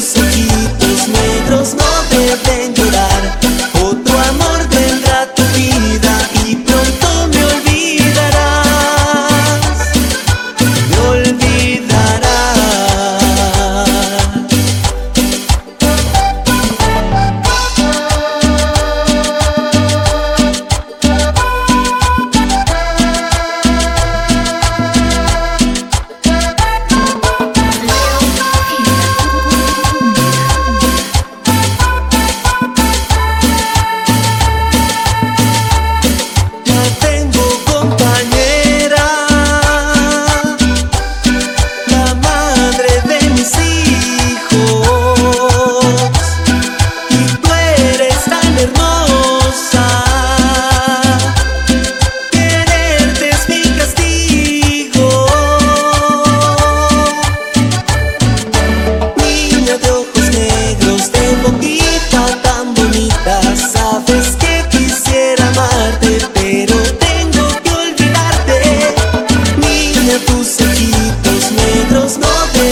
você.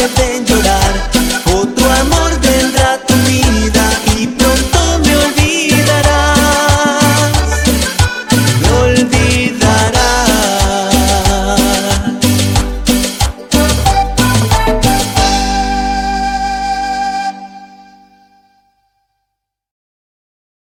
atende